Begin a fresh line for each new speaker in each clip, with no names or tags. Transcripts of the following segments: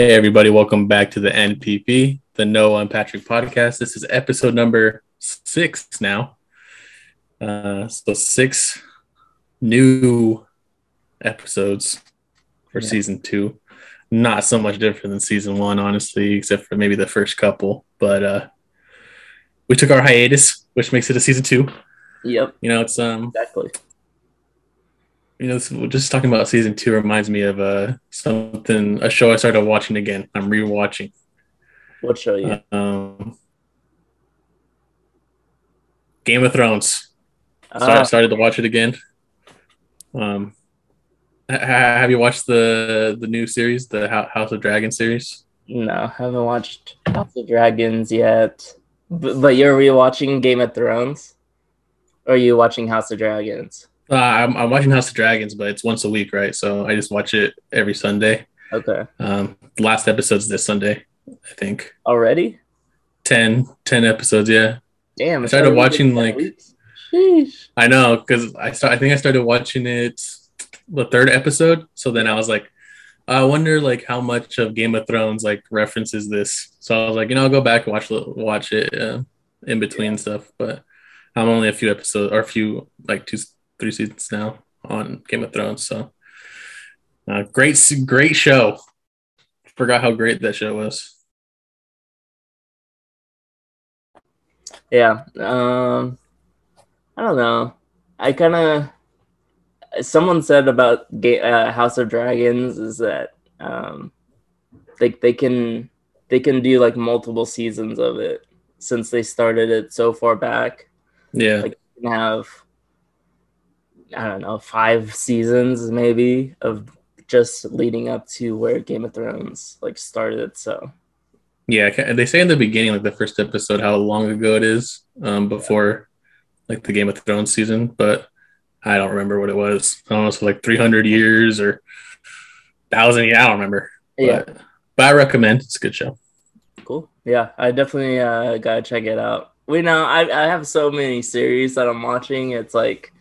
Hey, everybody, welcome back to the NPP, the Noah and Patrick podcast. This is episode number six now. Uh, so, six new episodes for
Yeah.
season two. Not so much different than season one, honestly, except for maybe the first couple. But uh, we took our hiatus, which makes it a season two.
Yep,
You know, it's um,
exactly.
You know, this, just talking about season two reminds me of uh something a show I started watching again. I'm rewatching.
What show you?
Um, Game of Thrones. So
Ah,
I started to watch it again. Um, have you watched the the new series, the House of Dragons series?
no, haven't watched House of Dragons yet. But, but you're rewatching Game of Thrones? Or are you watching House of Dragons?
Uh, I'm I'm watching House of Dragons, but it's once a week, right? So I just watch it every Sunday.
Okay.
Um, the last episode's this Sunday, I think.
Already?
10, 10 episodes, yeah.
Damn.
I started watching, like-. I know because I start. I think I started watching it the third episode. So then I was like, I wonder like how much of Game of Thrones like references this. So I was like, you know, I'll go back and watch the- watch it uh, in between stuff. But I'm only a few episodes or a few like two three seasons now on Game of Thrones. So uh, great great show. Forgot how great that show was.
Yeah. Um, I don't know. I kind of. Someone said about Ga- uh, House of Dragons is that um, they they can they can do like multiple seasons of it since they started it so far back.
Yeah,
Like have I don't know five seasons maybe of just leading up to where Game of Thrones like started. So
Yeah, they say in the beginning, like the first episode, how long ago it is um, before like the Game of Thrones season, but I don't remember what it was. I don't know, it's like 300 years or 1,000 years. I don't remember.
yeah,
But, but I recommend. It's a good show.
cool. Yeah, I definitely uh, gotta check it out. We know I I have so many series that I'm watching. It's like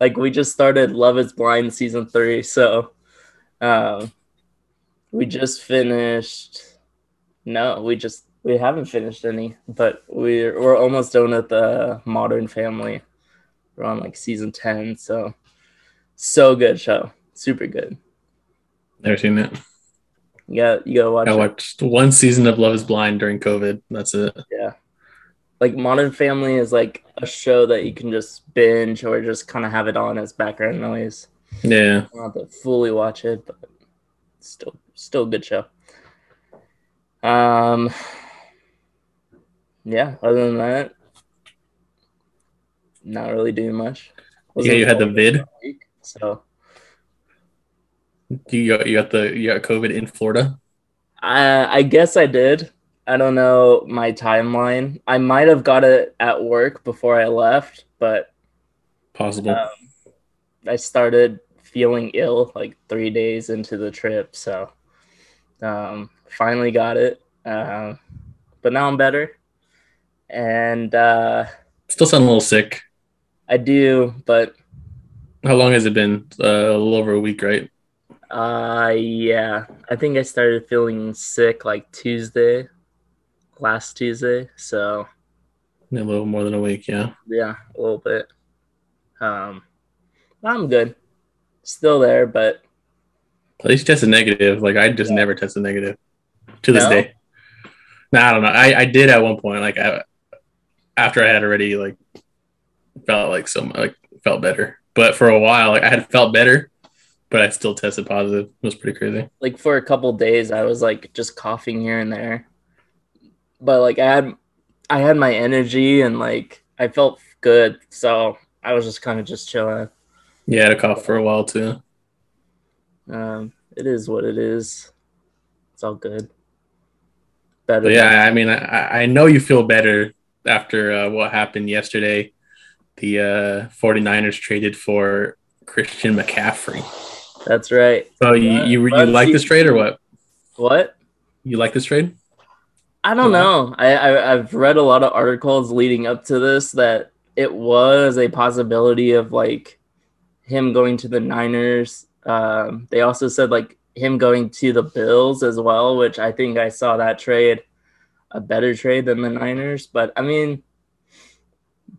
like we just started Love Is Blind season three, so um, we just finished. No, we just we haven't finished any, but we're we're almost done with the Modern Family. We're on like season ten, so so good show, super good.
Never seen it.
Yeah, got you gotta watch
I
it.
watched one season of Love is Blind during COVID. That's it.
Yeah. Like Modern Family is like a show that you can just binge or just kind of have it on as background noise.
Yeah.
Don't to fully watch it, but still still a good show. Um yeah, other than that, not really doing much.
Yeah, you had the vid.
week, so
You got, you got the you got COVID in Florida.
I I guess I did. I don't know my timeline. I might have got it at work before I left, but
Possible.
Um, I started feeling ill like three days into the trip, so um, finally got it. Uh, but now I'm better, and uh,
Still sound a little sick.
I do. But
How long has it been? Uh, a little over a week, right?
uh, yeah, I think I started feeling sick like Tuesday, last Tuesday. So
A little more than a week. Yeah.
yeah, a little bit. Um, I'm good. Still there, but
At least tested negative. Like I just never tested negative to this
No?
day. No, I don't know. I, I did at one point. Like I, after I had already like felt like some like felt better, but for a while like I had felt better, but I still tested positive. It was pretty crazy.
like for a couple days I was like just coughing here and there. But like I had I had my energy and like I felt good, so I was just kind of just chilling.
Yeah, I had a cough for a while too.
Um it is what it is. It's all good. Better
But yeah, I mean, I, I know you feel better after uh, what happened yesterday. The uh, 49ers traded for Christian McCaffrey.
that's right.
So you you, you like this trade or what?
What?
You like this trade?
I don't know. I, I I've read a lot of articles leading up to this that it was a possibility of like him going to the Niners. Um, they also said like him going to the Bills as well, which I think I saw that trade a better trade than the Niners. But I mean,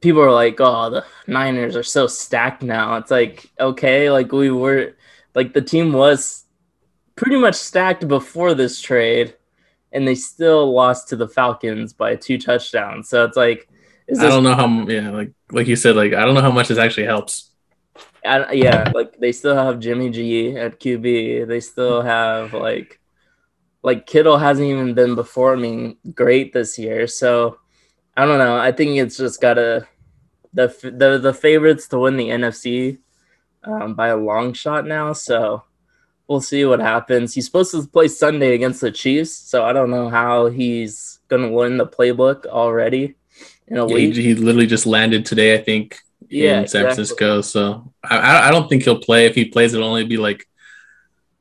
people are like, oh, the Niners are so stacked now. It's like, okay, like we were, like the team was pretty much stacked before this trade, and they still lost to the Falcons by two touchdowns. So it's like,
I don't know how, yeah, like like you said, like I don't know how much this actually helps.
I, yeah, like they still have Jimmy G at QB. They still have like, like Kittle hasn't even been performing great this year. So I don't know. I think it's just gotta the the the favorites to win the NFC um, by a long shot now. So we'll see what happens. He's supposed to play Sunday against the Chiefs, so I don't know how he's gonna learn the playbook already in a
Yeah,
week.
he, he literally just landed today, I think,
Yeah,
in San
exactly.
Francisco. So I- I, don't think he'll play. If he plays, it'll only be like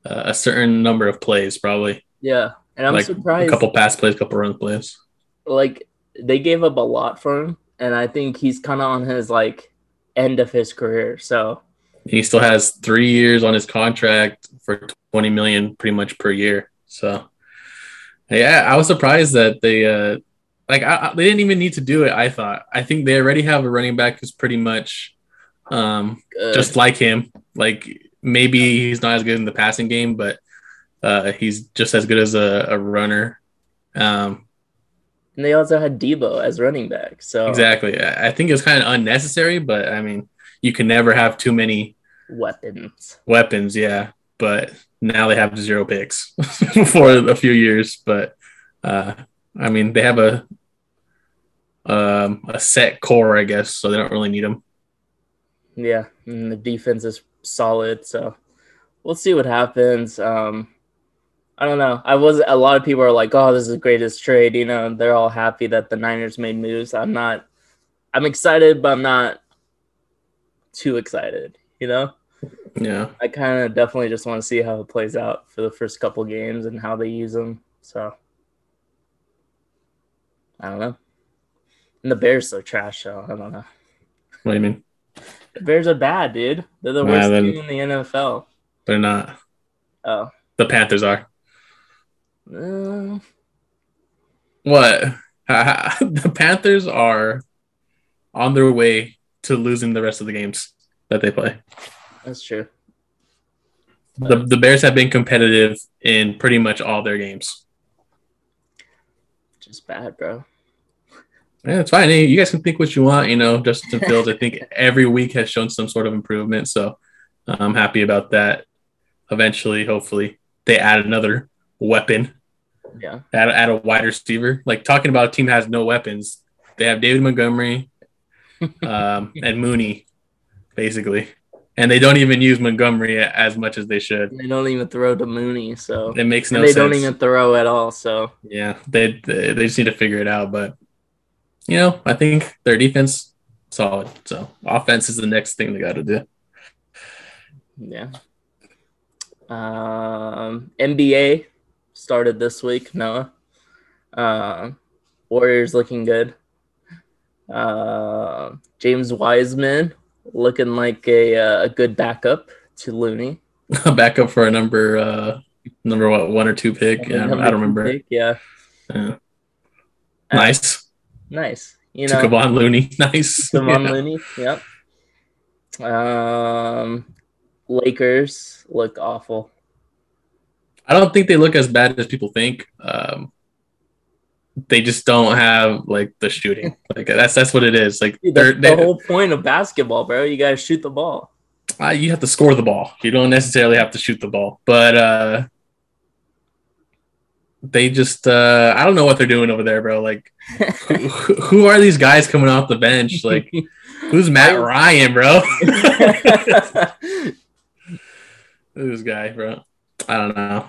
uh, a certain number of plays, probably
yeah, and I'm
like
surprised.
a couple pass plays, couple run plays.
like they gave up a lot for him, and I think he's kind of on his like end of his career. So
He still has three years on his contract for twenty million, pretty much per year. So yeah, I was surprised that they uh like I, I- they didn't even need to do it. I thought. I think they already have a running back who's pretty much um
good.
just like him. Like maybe he's not as good in the passing game, but uh, he's just as good as a, a runner. Um,
and they also had Debo as running back. So
Exactly. I I think it was kind of unnecessary, but I mean, you can never have too many
weapons.
weapons. Yeah, but now they have zero picks for a few years. But uh, I mean, they have a um, a set core, I guess, so they don't really need them.
Yeah, and the defense is solid. So we'll see what happens. Um, I don't know. I was a lot of people are like, "Oh, this is the greatest trade." You know, they're all happy that the Niners made moves. I'm not. I'm excited, but I'm not too excited. You know,
Yeah.
I kind of definitely just want to see how it plays out for the first couple games and how they use them. So I don't know. And the Bears are trash, so I don't know.
What do you mean?
The Bears are bad, dude. They're the
Nah,
worst
then-
team in the NFL.
They're not.
Oh.
The Panthers are.
Uh,
What? the Panthers are on their way to losing the rest of the games that they play.
that's true.
The, the Bears have been competitive in pretty much all their games.
Just bad, bro.
Yeah, it's fine. You guys can think what you want. You know, Justin Fields, I think every week has shown some sort of improvement. So I'm happy about that. Eventually, hopefully, they add another weapon,
Yeah.
add, add a wide receiver. Like talking about a team that has no weapons, they have David Montgomery um, and Mooney, basically. And they don't even use Montgomery as much as they should.
They don't even throw to Mooney, so
It makes no
and they
sense.
don't even throw at all. So
Yeah, they, they they just need to figure it out. But you know, I think their defense solid. So offense is the next thing they got to do.
yeah. Um, NBA started this week. Noah. Uh, Warriors looking good. Uh, James Wiseman looking like a uh, a good backup to Looney.
Back up for a number uh number what one or two pick. Yeah, I don't remember.
Pick, Yeah,
Yeah. Nice.
nice. You know
To
know,
Kevon Looney. Nice.
Kevon
Yeah.
Looney. Yep. Um, Lakers look awful.
I don't think they look as bad as people think. Um, they just don't have like the shooting. Like that's that's what it is. Like
Dude,
they're,
the whole point of basketball, bro. You gotta shoot the ball.
uh, you have to score the ball. You don't necessarily have to shoot the ball, but uh, they just uh, I don't know what they're doing over there, bro. Like who, who are these guys coming off the bench? Like who's Matt Ryan, bro? Who's this guy, bro? I don't know.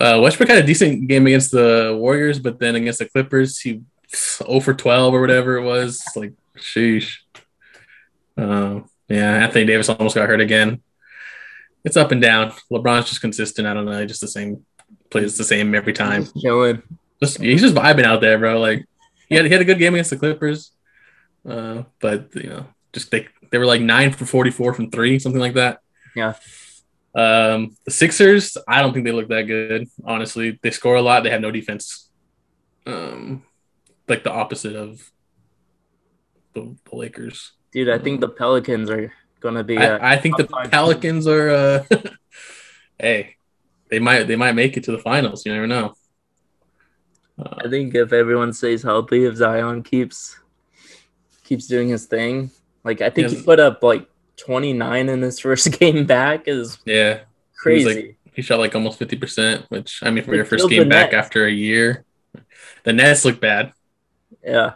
Uh, Westbrook had a decent game against the Warriors, but then against the Clippers, he 0 for 12 or whatever it was. Like, sheesh. Um, yeah, Anthony Davis almost got hurt again. It's up and down. LeBron's just consistent. I don't know. He just the same, plays the same every time.
Just chilling.
Just he's just vibing out there, bro. Like he had he had a good game against the Clippers, uh, but you know, just they they were like nine for forty four from three, something like that.
Yeah.
Um, the Sixers, I don't think they look that good. Honestly, they score a lot. They have no defense. Um, like the opposite of the, the Lakers.
Dude, I think the Pelicans are gonna be. uh,
I, I think the Pelicans are. Uh, hey, they might they might make it to the finals. You never know. Uh,
I think if everyone stays healthy, if Zion keeps keeps doing his thing, like I think he put up like 29 in his first game back is
yeah,
crazy.
like- he shot like almost fifty percent, which I mean for
They
your first game back
Nets.
after a year, the Nets look bad.
yeah,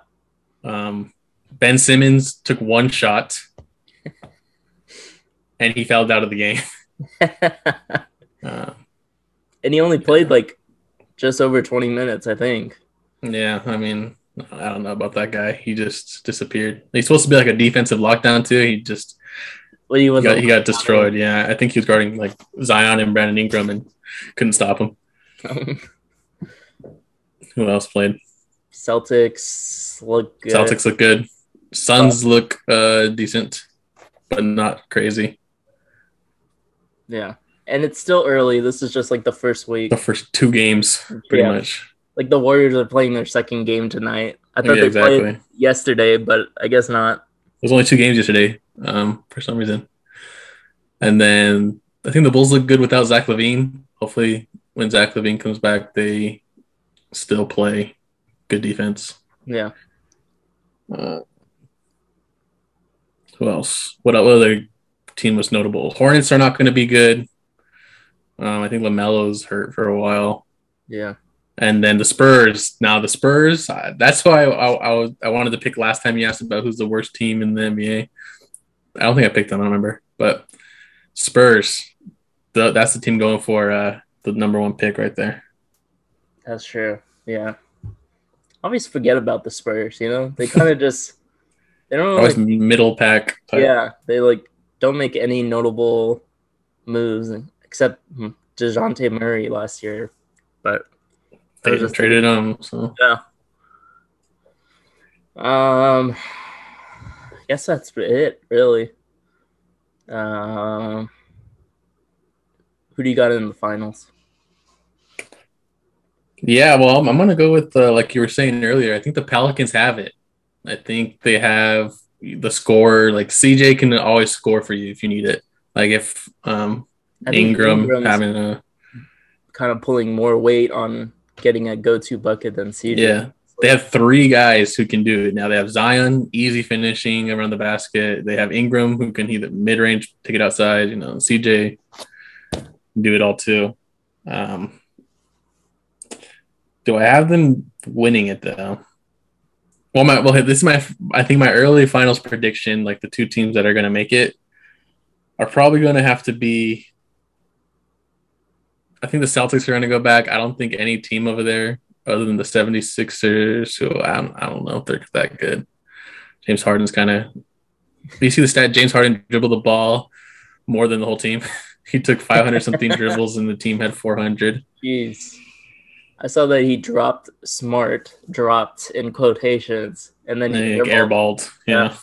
Um, ben Simmons took one shot, and he fouled out of the game. Uh,
and he only played like just over 20 minutes, I think.
yeah, I mean, I don't know about that guy. He just disappeared. He's supposed to be like a defensive lockdown too. He just
Well, he
he got, he got destroyed. Yeah, I think he was guarding like Zion and Brandon Ingram and couldn't stop him. Who else played?
Celtics look good.
Celtics look good. Suns look uh decent, but not crazy.
Yeah. And it's still early. This is just like the first week.
The first two games, pretty
Yeah.
much.
Like the Warriors are playing their second game tonight. I thought
Yeah,
they
exactly.
played yesterday, but I guess not.
There's only two games yesterday, um, for some reason. And then I think the Bulls look good without Zach LaVine. Hopefully, when Zach LaVine comes back, they still play good defense.
Yeah.
Uh, who else? What, what other team was notable? Hornets are not going to be good. Um, I think LaMelo's hurt for a while.
Yeah.
And then the Spurs. Now the Spurs. uh, That's why I, I, I, wanted to pick last time you asked about who's the worst team in the NBA. I don't think I picked them. I don't remember. But Spurs. The, that's the team going for uh, the number one pick right there.
That's true. Yeah. I always forget about the Spurs, you know? They kind of just they don't
Always
really,
middle pack. Type.
yeah, they like don't make any notable moves except hmm, Dejounte Murray last year. But
They
just
traded them. So
Um, I guess that's it, really. Um, who do you got in the finals?
Yeah, well, I'm, I'm gonna go with uh, like you were saying earlier. I think the Pelicans have it. I think they have the score. Like CJ can always score for you if you need it. Like if um, Ingram
Ingram's
having a
kind of pulling more weight on getting a go-to bucket than CJ.
yeah, they have three guys who can do it. Now they have Zion, easy finishing around the basket. They have Ingram who can either mid range take it outside. You know, CJ do it all too. Um, do I have them winning it though? Well, my well, this is my I think my early finals prediction. Like the two teams that are going to make it are probably going to have to be. I think the Celtics are going to go back. I don't think any team over there other than the 76ers, who I don't, I don't know if they're that good. James Harden's kind of. You see the stat: James Harden dribbled the ball more than the whole team. he took 500 something dribbles, and the team had 400.
Jeez. I saw that he dropped smart, dropped in quotations, and then he
like, airballed. Yeah.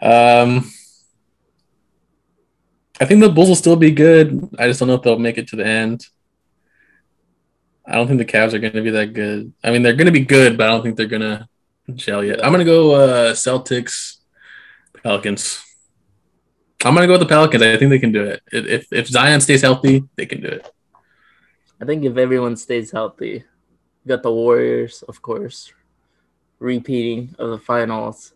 um, I think the Bulls will still be good. I just don't know if they'll make it to the end. I don't think the Cavs are going to be that good. I mean, they're going to be good, but I don't think they're going to gel yet. I'm going to go uh, Celtics, Pelicans. I'm going to go with the Pelicans. I think they can do it. If, if Zion stays healthy, they can do it.
I think if everyone stays healthy, you got the Warriors, of course, repeating of the finals.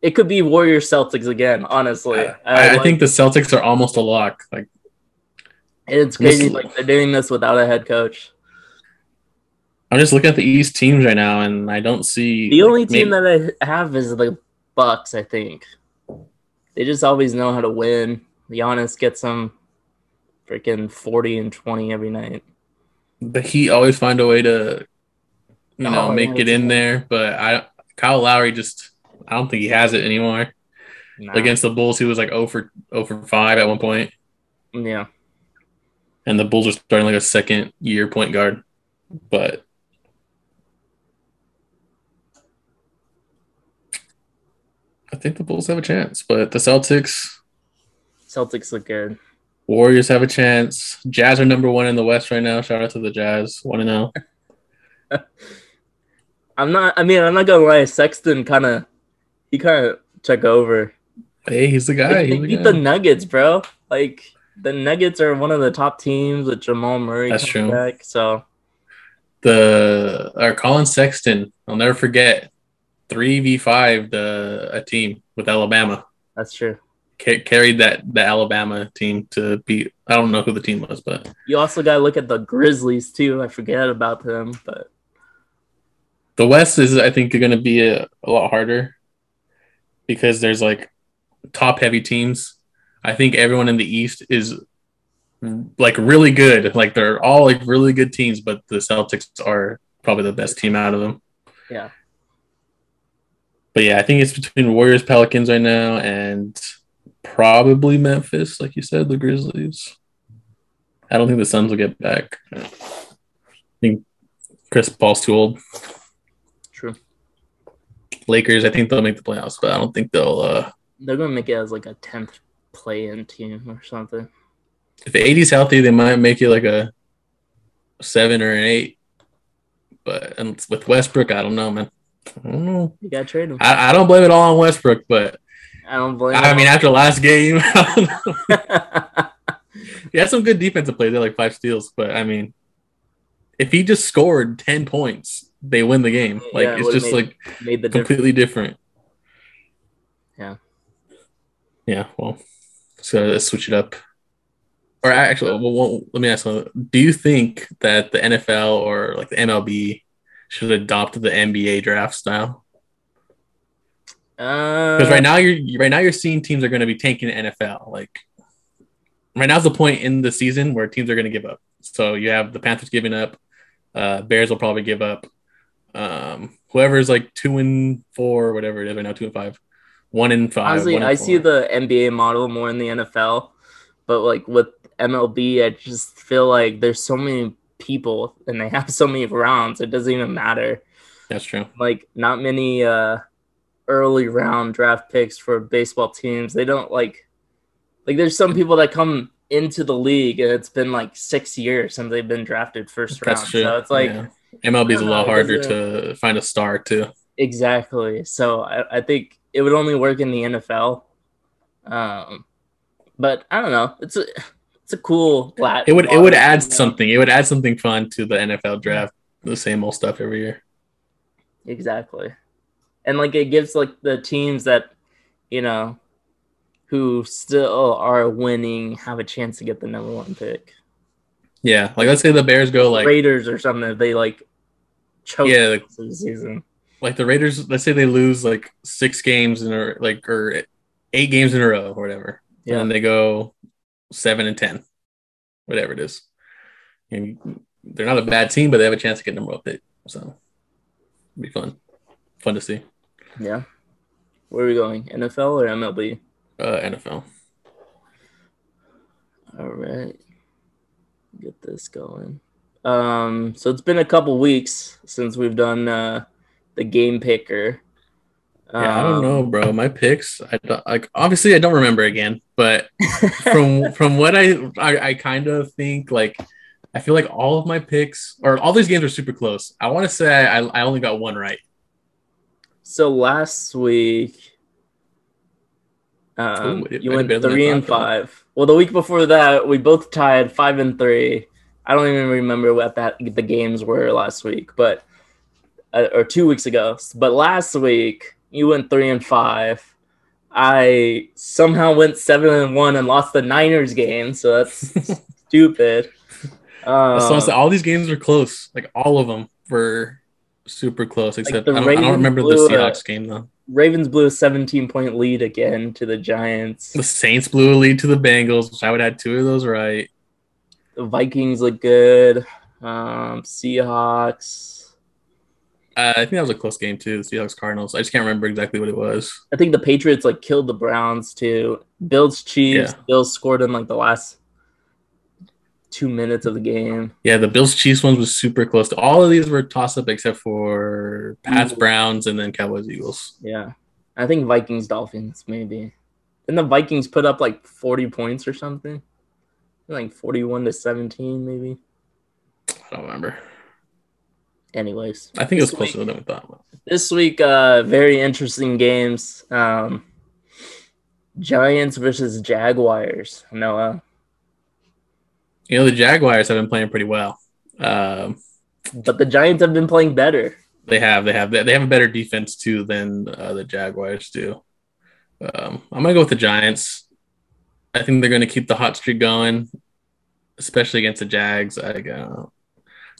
It could be Warriors Celtics again, honestly.
I, I
like-
think the Celtics are almost a lock. Like
it's crazy. Like they're doing this without a head coach.
I'm just looking at the East teams right now, and I don't see
The only team
maybe-
that I have is the Bucks. I think they just always know how to win. Giannis gets some freaking forty and twenty every night.
the Heat always find a way to, you oh, know,
Oh,
make it in there. But I, Kyle Lowry just, I don't think he has it anymore.
Nah.
Against the Bulls, he was like 0 for 0 for five at one point,
yeah,
and the Bulls are starting like a second year point guard. But I think the Bulls have a chance. But the Celtics,
Celtics look good.
Warriors have a chance. Jazz are number one in the West right now. Shout out to the Jazz. Want to know?
I'm not. I mean, I'm not gonna lie. Sexton kind of, he kind of took over.
Hey, he's the guy.
They beat the Nuggets, bro. Like the Nuggets are one of the top teams with Jamal Murray.
That's true.
Back, so
the or Collin Sexton. I'll never forget. Three v five the a team with Alabama.
that's true.
Ca- carried that the Alabama team to beat. I don't know who the team was, but
You also gotta look at the Grizzlies too. I forget about them, but
the West is I think going to be a, a lot harder because there's like top heavy teams. I think everyone in the East is like really good. Like they're all like really good teams, but the Celtics are probably the best team out of them.
yeah,
But yeah, I think it's between Warriors, Pelicans right now, and probably Memphis, like you said, the Grizzlies. I don't think the Suns will get back. I think Chris Paul's too old. Lakers, I think they'll make the playoffs, but I don't think they'll. uh
They're gonna make it as like a tenth play-in team or something.
If AD's healthy, they might make it like a seven or an eight. But and with Westbrook, I don't know, man. I don't know.
You gotta trade them.
I, I don't blame it all on Westbrook, but
I don't blame.
I mean, after last game, he had some good defensive plays. They had like five steals, but I mean, if he just scored ten points, they win the game. Like
Yeah, it
it's just
made-
like
made the difference.
completely different.
Yeah.
Yeah. Well, so let's switch it up. Or actually, well, well, let me ask you: Do you think that the NFL or like the MLB should adopt the NBA draft style?
Uh,
Because right now you're right now you're seeing teams are going to be tanking the NFL. Like right now's the point in the season where teams are going to give up. So you have the Panthers giving up, uh, Bears will probably give up. Um, whoever's like two and four, whatever it is right now, two and five, one and five.
honestly,
and
I see the NBA model more in the NFL, but like with MLB, I just feel like there's so many people and they have so many rounds. It doesn't even matter.
That's true.
Like not many uh early round draft picks for baseball teams. They don't like like there's some people that come into the league and it's been like six years since they've been drafted first round.
That's true.
So it's like
Yeah. MLB is a lot harder to find a star too.
Exactly. So I, I think it would only work in the NFL. Um, but I don't know. It's a it's a cool flat.
It would it would add
you know?
something. It would add something fun to the NFL draft. The same old stuff every year.
Exactly. And like it gives like the teams that, you know, who still are winning have a chance to get the number one pick.
Yeah, like let's say the Bears go like
Raiders or something. If they like choke
yeah, like,
the season.
like the Raiders. Let's say they lose like six games in a like or eight games in a row or whatever,
Yeah.
and then they go seven and ten, whatever it is. And they're not a bad team, but they have a chance to get number one pick. So it'd be fun, fun to see.
Yeah. Where are we going? NFL or MLB?
Uh, NFL.
All right. Get this going. Um, so it's been a couple weeks since we've done uh, the game picker.
Yeah, I don't
Um,
know, bro. My picks, I don't, like obviously I don't remember again, but from from what I, I I kind of think like I feel like all of my picks or all these games are super close. I want to say I I only got one right.
So last week, um,
Ooh,
you went
have been than I
three and
thought, though.
five. Well, the week before that, we both tied five and three. I don't even remember what that the games were last week, but uh, or two weeks ago. But last week, you went three and five. I somehow went seven and one and lost the Niners game, so that's stupid. Um,
so honestly, all these games were close. Like all of them were super close, except
the
I, don't, I don't remember the
a-
Seahawks game though.
Ravens blew a 17 point lead again to the Giants.
The Saints blew a lead to the Bengals, which I would add two of those right.
The Vikings look good. Um, Seahawks.
Uh, I think that was a close game too. The Seahawks Cardinals. I just can't remember exactly what it was.
I think the Patriots like killed the Browns too. Bills Chiefs.
Yeah.
Bills scored in like the last two minutes of the game.
Yeah, the Bills Chiefs ones was super close. All of these were toss up except for Pats Browns and then Cowboys Eagles.
Yeah, I think Vikings Dolphins maybe. and the Vikings put up like 40 points or something. Like 41 to 17, maybe.
I don't remember.
Anyways,
I think it was closer
week-
than we thought.
this week, uh, very interesting games. Um, Giants versus Jaguars. Noah.
You know, the Jaguars have been playing pretty well. Um,
But the Giants have been playing better.
they have they have they have a better defense too than uh, the Jaguars do. Um, I'm gonna go with the Giants. I think they're gonna keep the hot streak going, especially against the Jags. I go,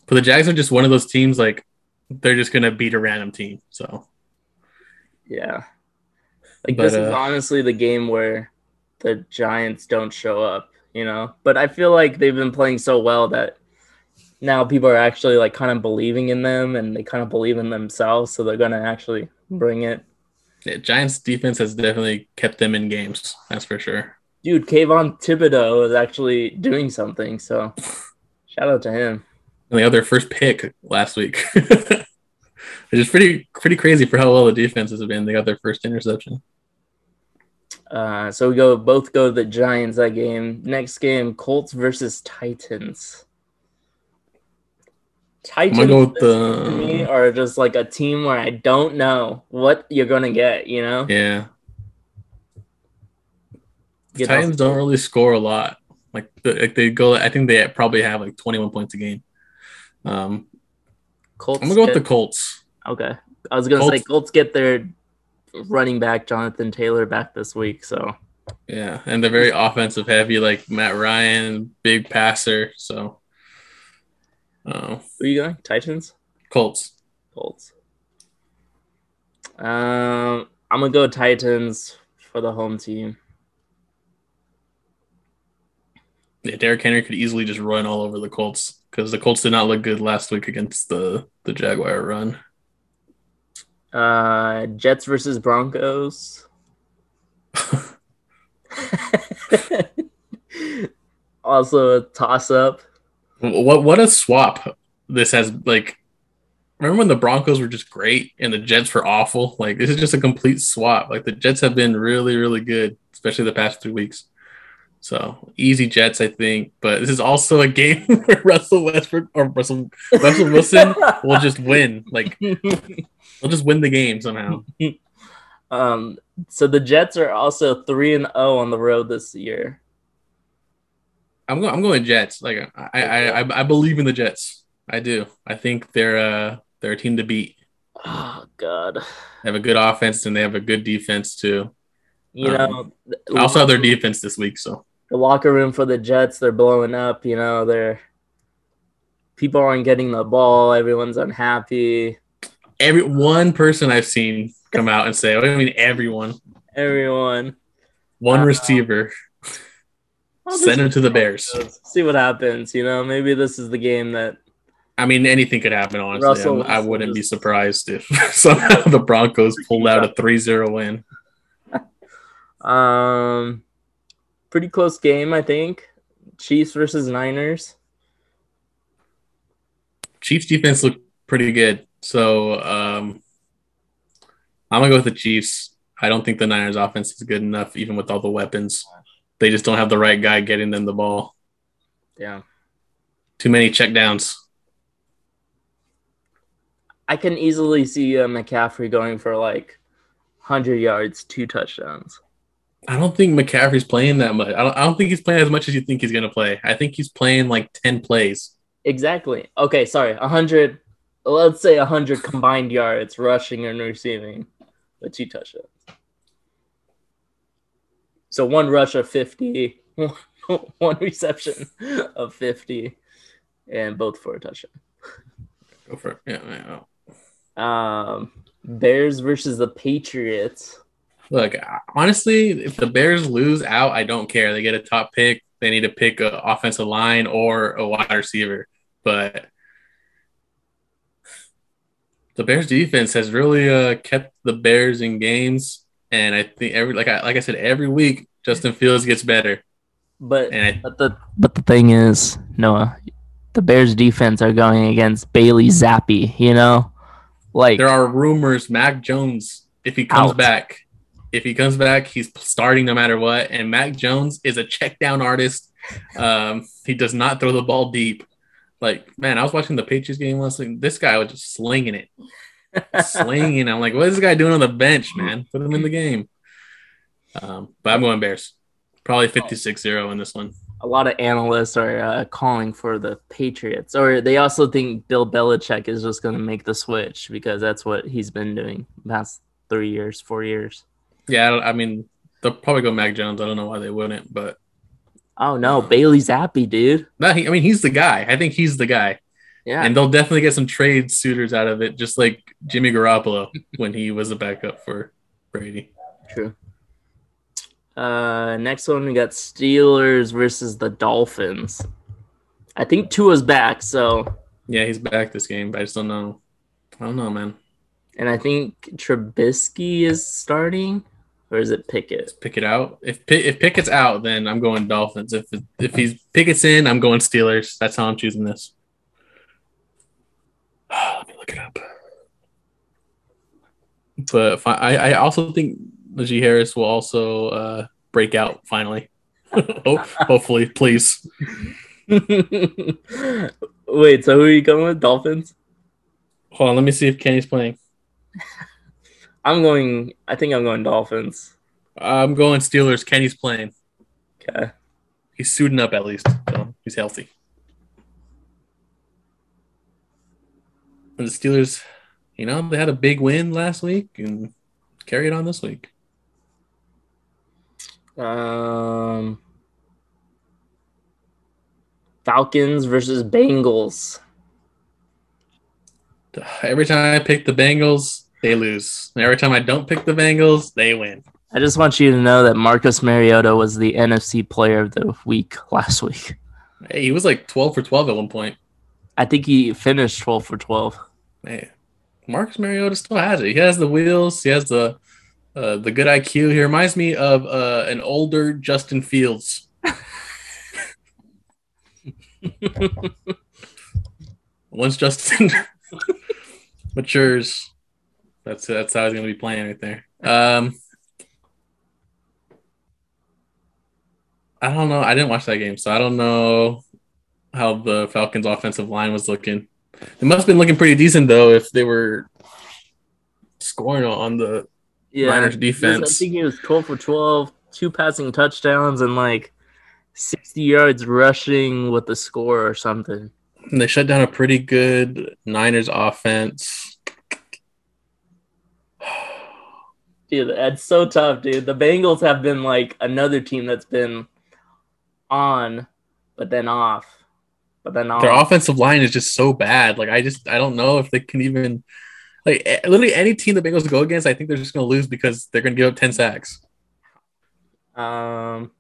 but the Jags are just one of those teams like they're just gonna beat a random team. So
Yeah. Like
But,
this is
uh,
honestly the game where the Giants don't show up, you know. But I feel like they've been playing so well that now people are actually like kind of believing in them and they kind of believe in themselves, so they're gonna actually bring it.
yeah, Giants defense has definitely kept them in games. That's for sure.
Dude, Kayvon Thibodeaux is actually doing something, so shout out to him.
And they got their first pick last week. Which is pretty pretty crazy for how well the defenses have been. They got their first interception.
Uh, so we go both go to the Giants that game. Next game, Colts versus Titans. Titans
go with
to me are just like a team where I don't know what you're gonna get. You know,
Yeah. The
You?
Titans don't really score a lot. Like, the- like they go, I think they probably have like 21 points a game. Um,
Colts.
I'm gonna go with the
get-
Colts.
okay. I was gonna say
Colts.
Colts get their running back Jonathan Taylor back this week. So
Yeah, and they're very offensive heavy, like Matt Ryan, big passer. So, oh,
who you going? Titans.
Colts.
Colts. Um, I'm gonna go Titans for the home team.
Yeah, Derrick Henry could easily just run all over the Colts because the Colts did not look good last week against the the Jaguar run.
Uh, Jets versus Broncos. also a toss up.
What what a swap this has like remember when the Broncos were just great and the Jets were awful? Like this is just a complete swap. Like the Jets have been really, really good, especially the past three weeks. So easy Jets, I think. But this is also a game where Russell Westbrook or Russell Russell Wilson will just win. Like they'll just win the game somehow.
um, so the Jets are also three and zero on the road this year.
I'm going I'm going Jets. Like I I, I I believe in the Jets. I do. I think they're uh they're a team to beat.
Oh God,
They have a good offense and they have a good defense too.
you
Um,
know.
I also have their defense this week, so
the locker room for the Jets, they're blowing up. You know, they're people aren't getting the ball. Everyone's unhappy.
every one person I've seen come out and say, "I mean, everyone,
Everyone.
one
Uh,
receiver, send him to the Bears."
goes. See what happens. You know, maybe this is the game that
I mean, anything could happen. Honestly,
Russell
I wouldn't be surprised if somehow the Broncos pulled out a 3-0 win.
um pretty close game, I think. Chiefs versus Niners.
Chiefs defense looked pretty good, so um, I'm gonna go with the Chiefs. I don't think the Niners offense is good enough, even with all the weapons. They just don't have the right guy getting them the ball.
Yeah.
Too many checkdowns.
I can easily see uh, McCaffrey going for like 100 yards, two touchdowns.
I don't think McCaffrey's playing that much. I don't, I don't think he's playing as much as you think he's going to play. I think he's playing like 10 plays.
Exactly. Okay, sorry. 100 let's say 100 combined yards rushing and receiving with two touchdowns. So one rush of 50, one reception of 50 and both for a touchdown.
Go for it. Yeah, yeah.
Um Bears versus the Patriots.
Look, honestly, if the Bears lose out, I don't care. They get a top pick. They need to pick an offensive line or a wide receiver. But the Bears defense has really uh, kept the Bears in games, and I think every like I like I said every week Justin Fields gets better,
But
and I,
But the but the thing is, Noah, the Bears defense are going against Bailey Zappe, you know? Like
there are rumors Mac Jones if he comes
Out.
back If he comes back, he's starting no matter what. And Mac Jones is a check down artist. Um, he does not throw the ball deep. Like, man, I was watching the Patriots game last week. This guy was just slinging it. slinging. I'm like, what is this guy doing on the bench, man? Put him in the game. Um, but I'm going Bears. Probably 56 0 in this one.
A lot of analysts are uh, calling for the Patriots, or they also think Bill Belichick is just going to make the switch because that's what he's been doing past three years, four years.
Yeah, I, I mean, they'll probably go Mac Jones. I don't know why they wouldn't, but.
Oh, no. Bailey Zappe, dude.
No, he, I mean, he's the guy. I think he's the guy.
Yeah.
And they'll definitely get some trade suitors out of it, just like Jimmy Garoppolo when he was a backup for Brady.
True. Uh, next one we got Steelers versus the Dolphins. I think Tua's back, so
Yeah, he's back this game, but I just don't know. I don't know, man.
and I think Trubisky is starting, or is it Pickett?
Pick it out. If Pick, if Pickett's out, then I'm going Dolphins. If if he's Pickett's in, I'm going Steelers. That's how I'm choosing this. Let me look it up. But I, I also think Najee Harris will also uh, break out finally. Ho- Hopefully, please.
Wait, so who are you going with? Dolphins?
Hold on, let me see if Kenny's playing.
I'm going. I think I'm going Dolphins.
I'm going Steelers. Kenny's playing.
Okay.
He's suiting up at least, so he's healthy. And the Steelers, you know, they had a big win last week and carry it on this week.
Um, Falcons versus Bengals.
Every time I pick the Bengals, they lose. And every time I don't pick the Bengals, they win.
I just want you to know that Marcus Mariota was the NFC Player of the Week last week.
Hey, he was like 12 for 12 at one point.
I think he finished 12 for 12.
Hey, Marcus Mariota still has it. He has the wheels. He has the uh, the good IQ. He reminds me of uh, an older Justin Fields. Once Justin matures, that's that's how he's gonna be playing right there. Um, I don't know. I didn't watch that game, so I don't know how the Falcons' offensive line was looking. It must have been looking pretty decent though, if they were scoring on the Niners defense.
I
defense.
think he was 12 for 12, two passing touchdowns, and like 60 yards rushing with the score or something.
And they shut down a pretty good Niners offense.
Dude, that's so tough, dude. The Bengals have been like another team that's been on, but then off, but then off.
Their offensive line is just so bad. Like I just I don't know if they can even like literally any team the Bengals go against, I think they're just gonna lose because they're gonna give up 10 sacks.
Um,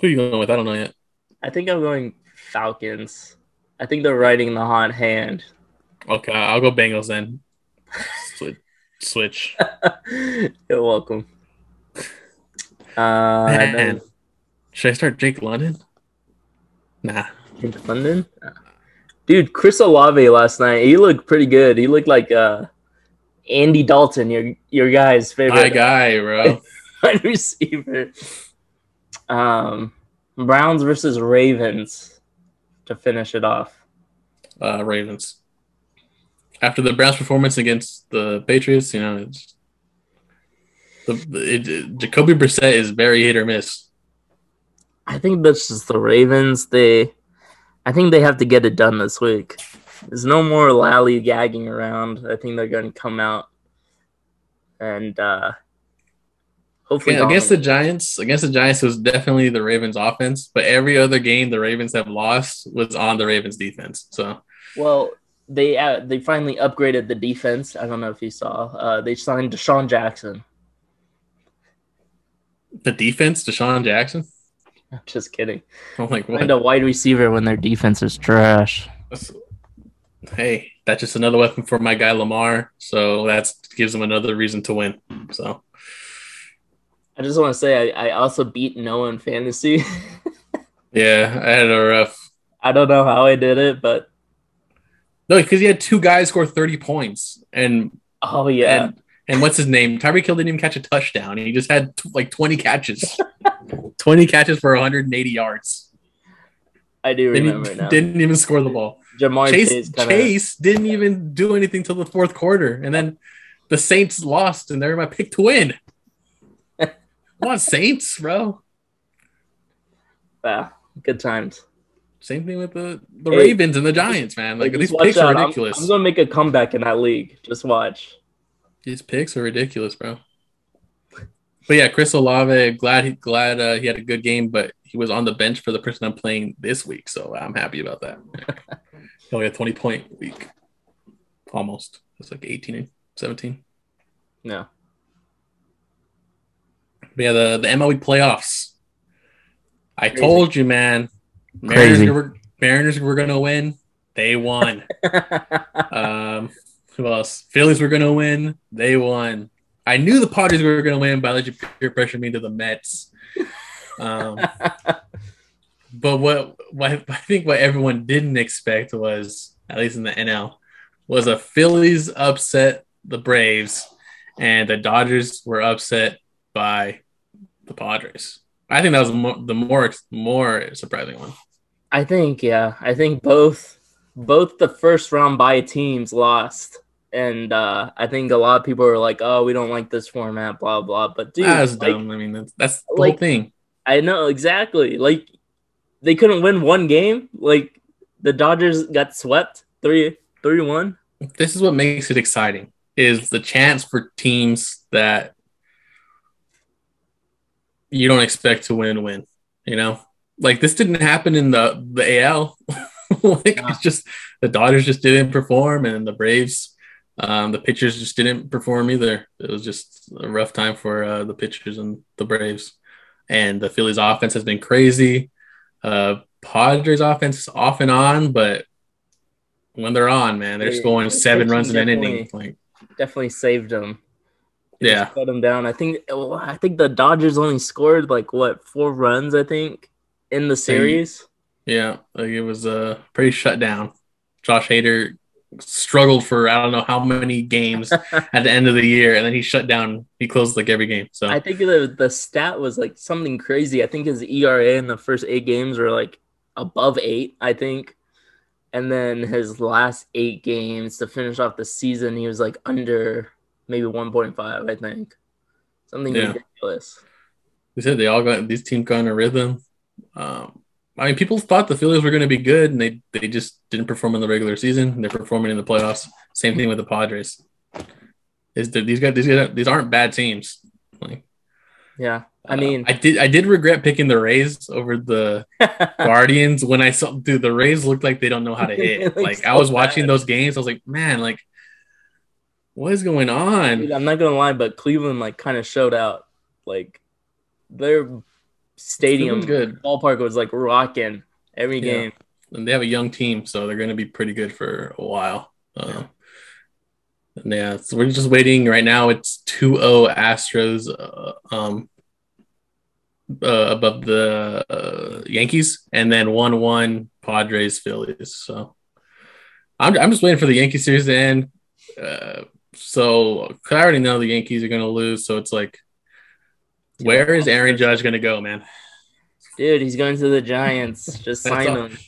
Who are you going with? I don't know yet.
I think I'm going Falcons. I think they're riding the hot hand.
Okay, I'll go Bengals then. Switch.
You're welcome. Uh, then
Should I start Drake London? Nah.
in London, dude. Chris Olave last night. He looked pretty good. He looked like uh, Andy Dalton, your your guy's favorite.
My guy, bro.
wide receiver. Um, Browns versus Ravens to finish it off.
Uh, Ravens. After the Browns' performance against the Patriots, you know, it's the it, it- Jacoby Brissett is very hit or miss.
I think that's just the Ravens. They, I think they have to get it done this week. There's no more lally gagging around. I think they're going to come out and uh, hopefully
Yeah, against the. Giants, against the Giants, it was definitely the Ravens' offense. But every other game the Ravens have lost was on the Ravens' defense. So
Well, they uh, they finally upgraded the defense. I don't know if you saw. Uh, they signed DeSean Jackson.
the defense, DeSean Jackson.
I'm just kidding.
I'm like, what?
Find a wide receiver when their defense is trash.
Hey, that's just another weapon for my guy Lamar. So that gives him another reason to win. So
I just want to say I, I also beat Noah in fantasy.
yeah, I had a rough.
I don't know how I did it, but
No, because he had two guys score 30 points, and
oh yeah,
and And what's his name? Tyreek Hill didn't even catch a touchdown. He just had t- like 20 catches. 20 catches for 180 yards.
I do
Didn't,
remember now.
didn't even score the ball.
Ja'Marr
Chase
kinda,
Chase didn't even do anything till the fourth quarter, and then the Saints lost, and they're my pick to win. Come on, Saints, bro.
ah, good times.
Same thing with the the
Hey,
Ravens and the Giants, man. Like these picks are
out. I'm-
ridiculous.
I'm, gonna make a comeback in that league. Just watch.
These picks are ridiculous, bro. But yeah, Chris Olave, glad he glad uh, he had a good game, but he was on the bench for the person I'm playing this week, so I'm happy about that. he only had 20 point week, almost. It's like 18 and 17.
No.
But yeah, the the MLB playoffs. I
Crazy.
told you, man. Mariners
Crazy.
were Mariners were gonna win. They won. um, who else? Phillies were gonna win. They won. I knew the Padres were gonna win, but I let you peer pressure me to the Mets. Um, but what, what I think what everyone didn't expect was, at least in the NL, was a Phillies upset the Braves, and the Dodgers were upset by the Padres. I think that was the more, the more more surprising one.
I think yeah. I think both both the first round by teams lost. And uh, I think a lot of people are like, "Oh, we don't like this format, blah blah." But dude,
That's
like,
dumb. I mean, that's, that's the
like-
whole thing.
I know exactly. Like they couldn't win one game. Like the Dodgers got swept three three one.
This is what makes it exciting: is the chance for teams that you don't expect to win win. You know, like this didn't happen in the the AL. like
Yeah.
it's just the Dodgers just didn't perform, and the Braves, um, the pitchers just didn't perform either. It was just a rough time for uh, the pitchers and the Braves. And the Phillies offense has been crazy. Uh, Padres offense is off and on, but when they're on, man, they're
Yeah,
scoring seven runs in an inning. Like,
Definitely saved them.
Yeah,
cut them down. I think I think the Dodgers only scored like what four runs. I think in the series.
yeah, like it was uh, pretty shut down. Josh Hader struggled for I don't know how many games at the end of the year, and then he shut down. He closed like every game. So
I think the the stat was like something crazy. I think his ERA in the first eight games were like above eight. I think, and then his last eight games to finish off the season, he was like under maybe one point five. I think something
Yeah.
ridiculous.
they said they all got these teams got in a rhythm. Um, I mean, people thought the Phillies were going to be good, and they they just didn't perform in the regular season. They're performing in the playoffs. Same thing with the Padres. Is that these guys these guys these aren't bad teams. Like
Yeah, I
uh,
mean,
I did I did regret picking the Rays over the Guardians when I saw dude the Rays looked like they don't know how to hit.
look
Like I was watching
bad.
those games, I was like, man, like what is going on?
Dude, I'm not gonna lie, but Cleveland like kind of showed out. Like their stadium
good.
ballpark was like rocking every
Yeah.
game.
and they have a young team, so they're going to be pretty good for a while. Um, and yeah, so we're just waiting right now. It's 2-0 Astros uh, um, uh, above the uh, Yankees, and then one-one Padres Phillies. So I'm I'm just waiting for the Yankee series to end. Uh, so I already know the Yankees are going to lose, so it's like, where is Aaron Judge going to go, man?
Dude, he's going to the Giants. Just sign
all.
him.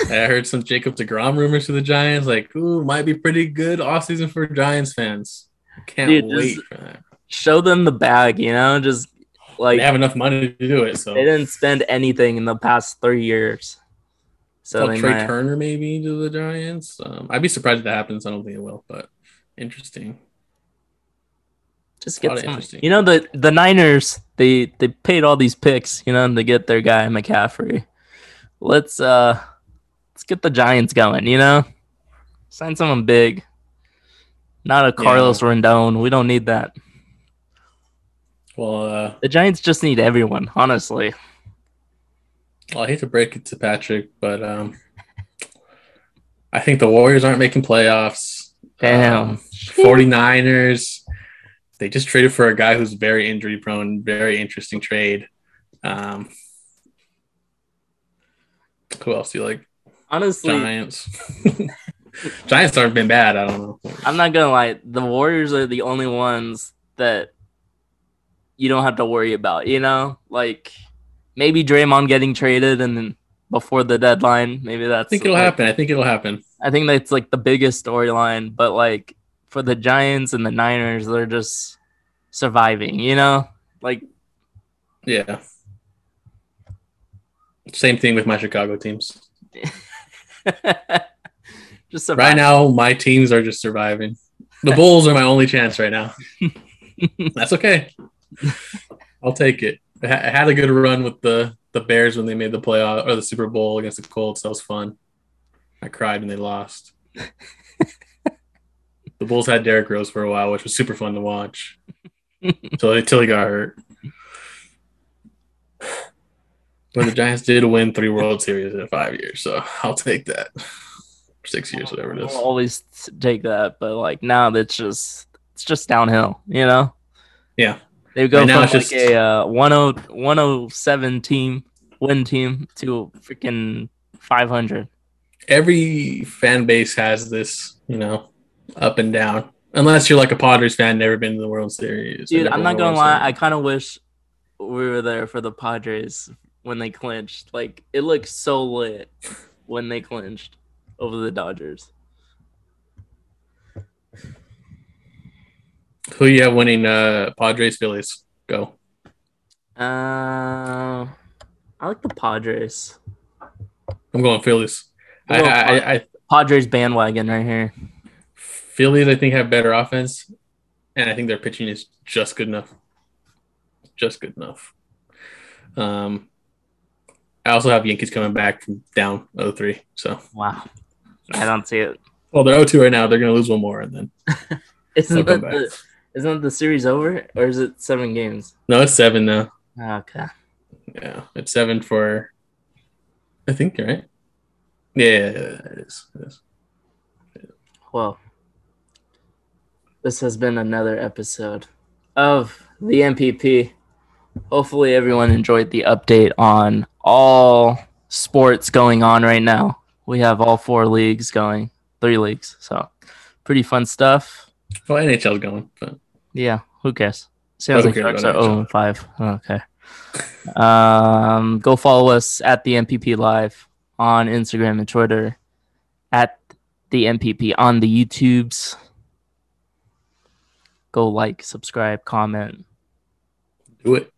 I heard some Jacob DeGrom rumors to the Giants. Like, ooh, might be pretty good offseason for Giants fans. Can't
Dude,
wait for that.
Show them the bag, you know. Just like
they have enough money to do it. So
they didn't spend anything in the past three years. So
Trea
might,
Turner maybe to the Giants. Um, I'd be surprised if that happens. I don't think it will, but interesting.
just get some.
interesting.
You know the the Niners they they paid all these picks, you know, to get their guy McCaffrey. Let's uh let's get the Giants going, you know. Sign someone big. Not a Carlos Rodón. We don't need that.
Well, uh,
The Giants just need everyone, honestly.
well, I hate to break it to Patrick, but um, I think the Warriors aren't making playoffs.
Damn.
Um, 49ers, they just traded for a guy who's very injury prone, very interesting trade. Um, who else do you like?
Honestly,
Giants. Giants aren't been bad. I don't know.
I'm not gonna lie. The Warriors are the only ones that you don't have to worry about. You know, like maybe Draymond getting traded and then before the deadline. Maybe that's.
I think it'll
like,
happen. I think it'll happen.
I think that's like the biggest storyline. But like for the Giants and the Niners, they're just surviving. You know, like
Yeah. Same thing with my Chicago teams.
just
Right now, my teams are just surviving. The Bulls are my only chance right now. That's okay. I'll take it. I I had a good run with the the Bears when they made the playoff or the Super Bowl against the Colts. That was fun. I cried when they lost. the Bulls had Derrick Rose for a while, which was super fun to watch. until until he got hurt. But the Giants did win three World Series in five years, so I'll take that. Six years, whatever it is.
I'll always take that, but like now it's just it's just downhill, you know.
Yeah.
They go
Right
from like
just-
a uh, 10 107 team win team to freaking 500.
Every fan base has this, you know, up and down. Unless you're like a Padres fan, never been to the World Series.
Dude, I'm not gonna
World
lie. I kind of wish we were there for the Padres when they clinched. Like it looked so lit when they clinched over the Dodgers.
Who you have winning uh Padres Phillies? Go.
Uh, I like the Padres.
I'm going Phillies. I, I,
Padres bandwagon right here.
Phillies I think have better offense, and I think their pitching is just good enough. Just good enough. Um I also have Yankees coming back from down 0-3. So
Wow, I don't see it.
well they're 0-2 right now. They're gonna lose one more and then
Isn't that the isn't the series over or is it seven games?
no it's seven now.
Okay.
Yeah, it's seven for. I think you're right. Yeah, yeah, yeah, it is. It is.
Well, this has been another episode of the MPP. Hopefully, everyone enjoyed the update on all sports going on right now. We have all four leagues going, three leagues. So, pretty fun stuff.
Well, NHL's going, but
Yeah, who cares? Sounds like Sharks are
about
0 and 5. Okay. Um, go follow us at the MPP Live on Instagram and Twitter, at the MPP on the YouTubes. Go like, subscribe, comment.
do it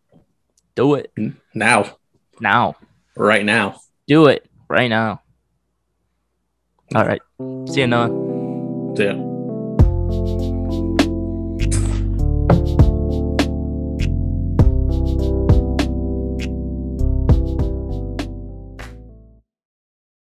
Do it
now,
now.
right now.
Do it right now. All right. See you, Noah.
So, yeah.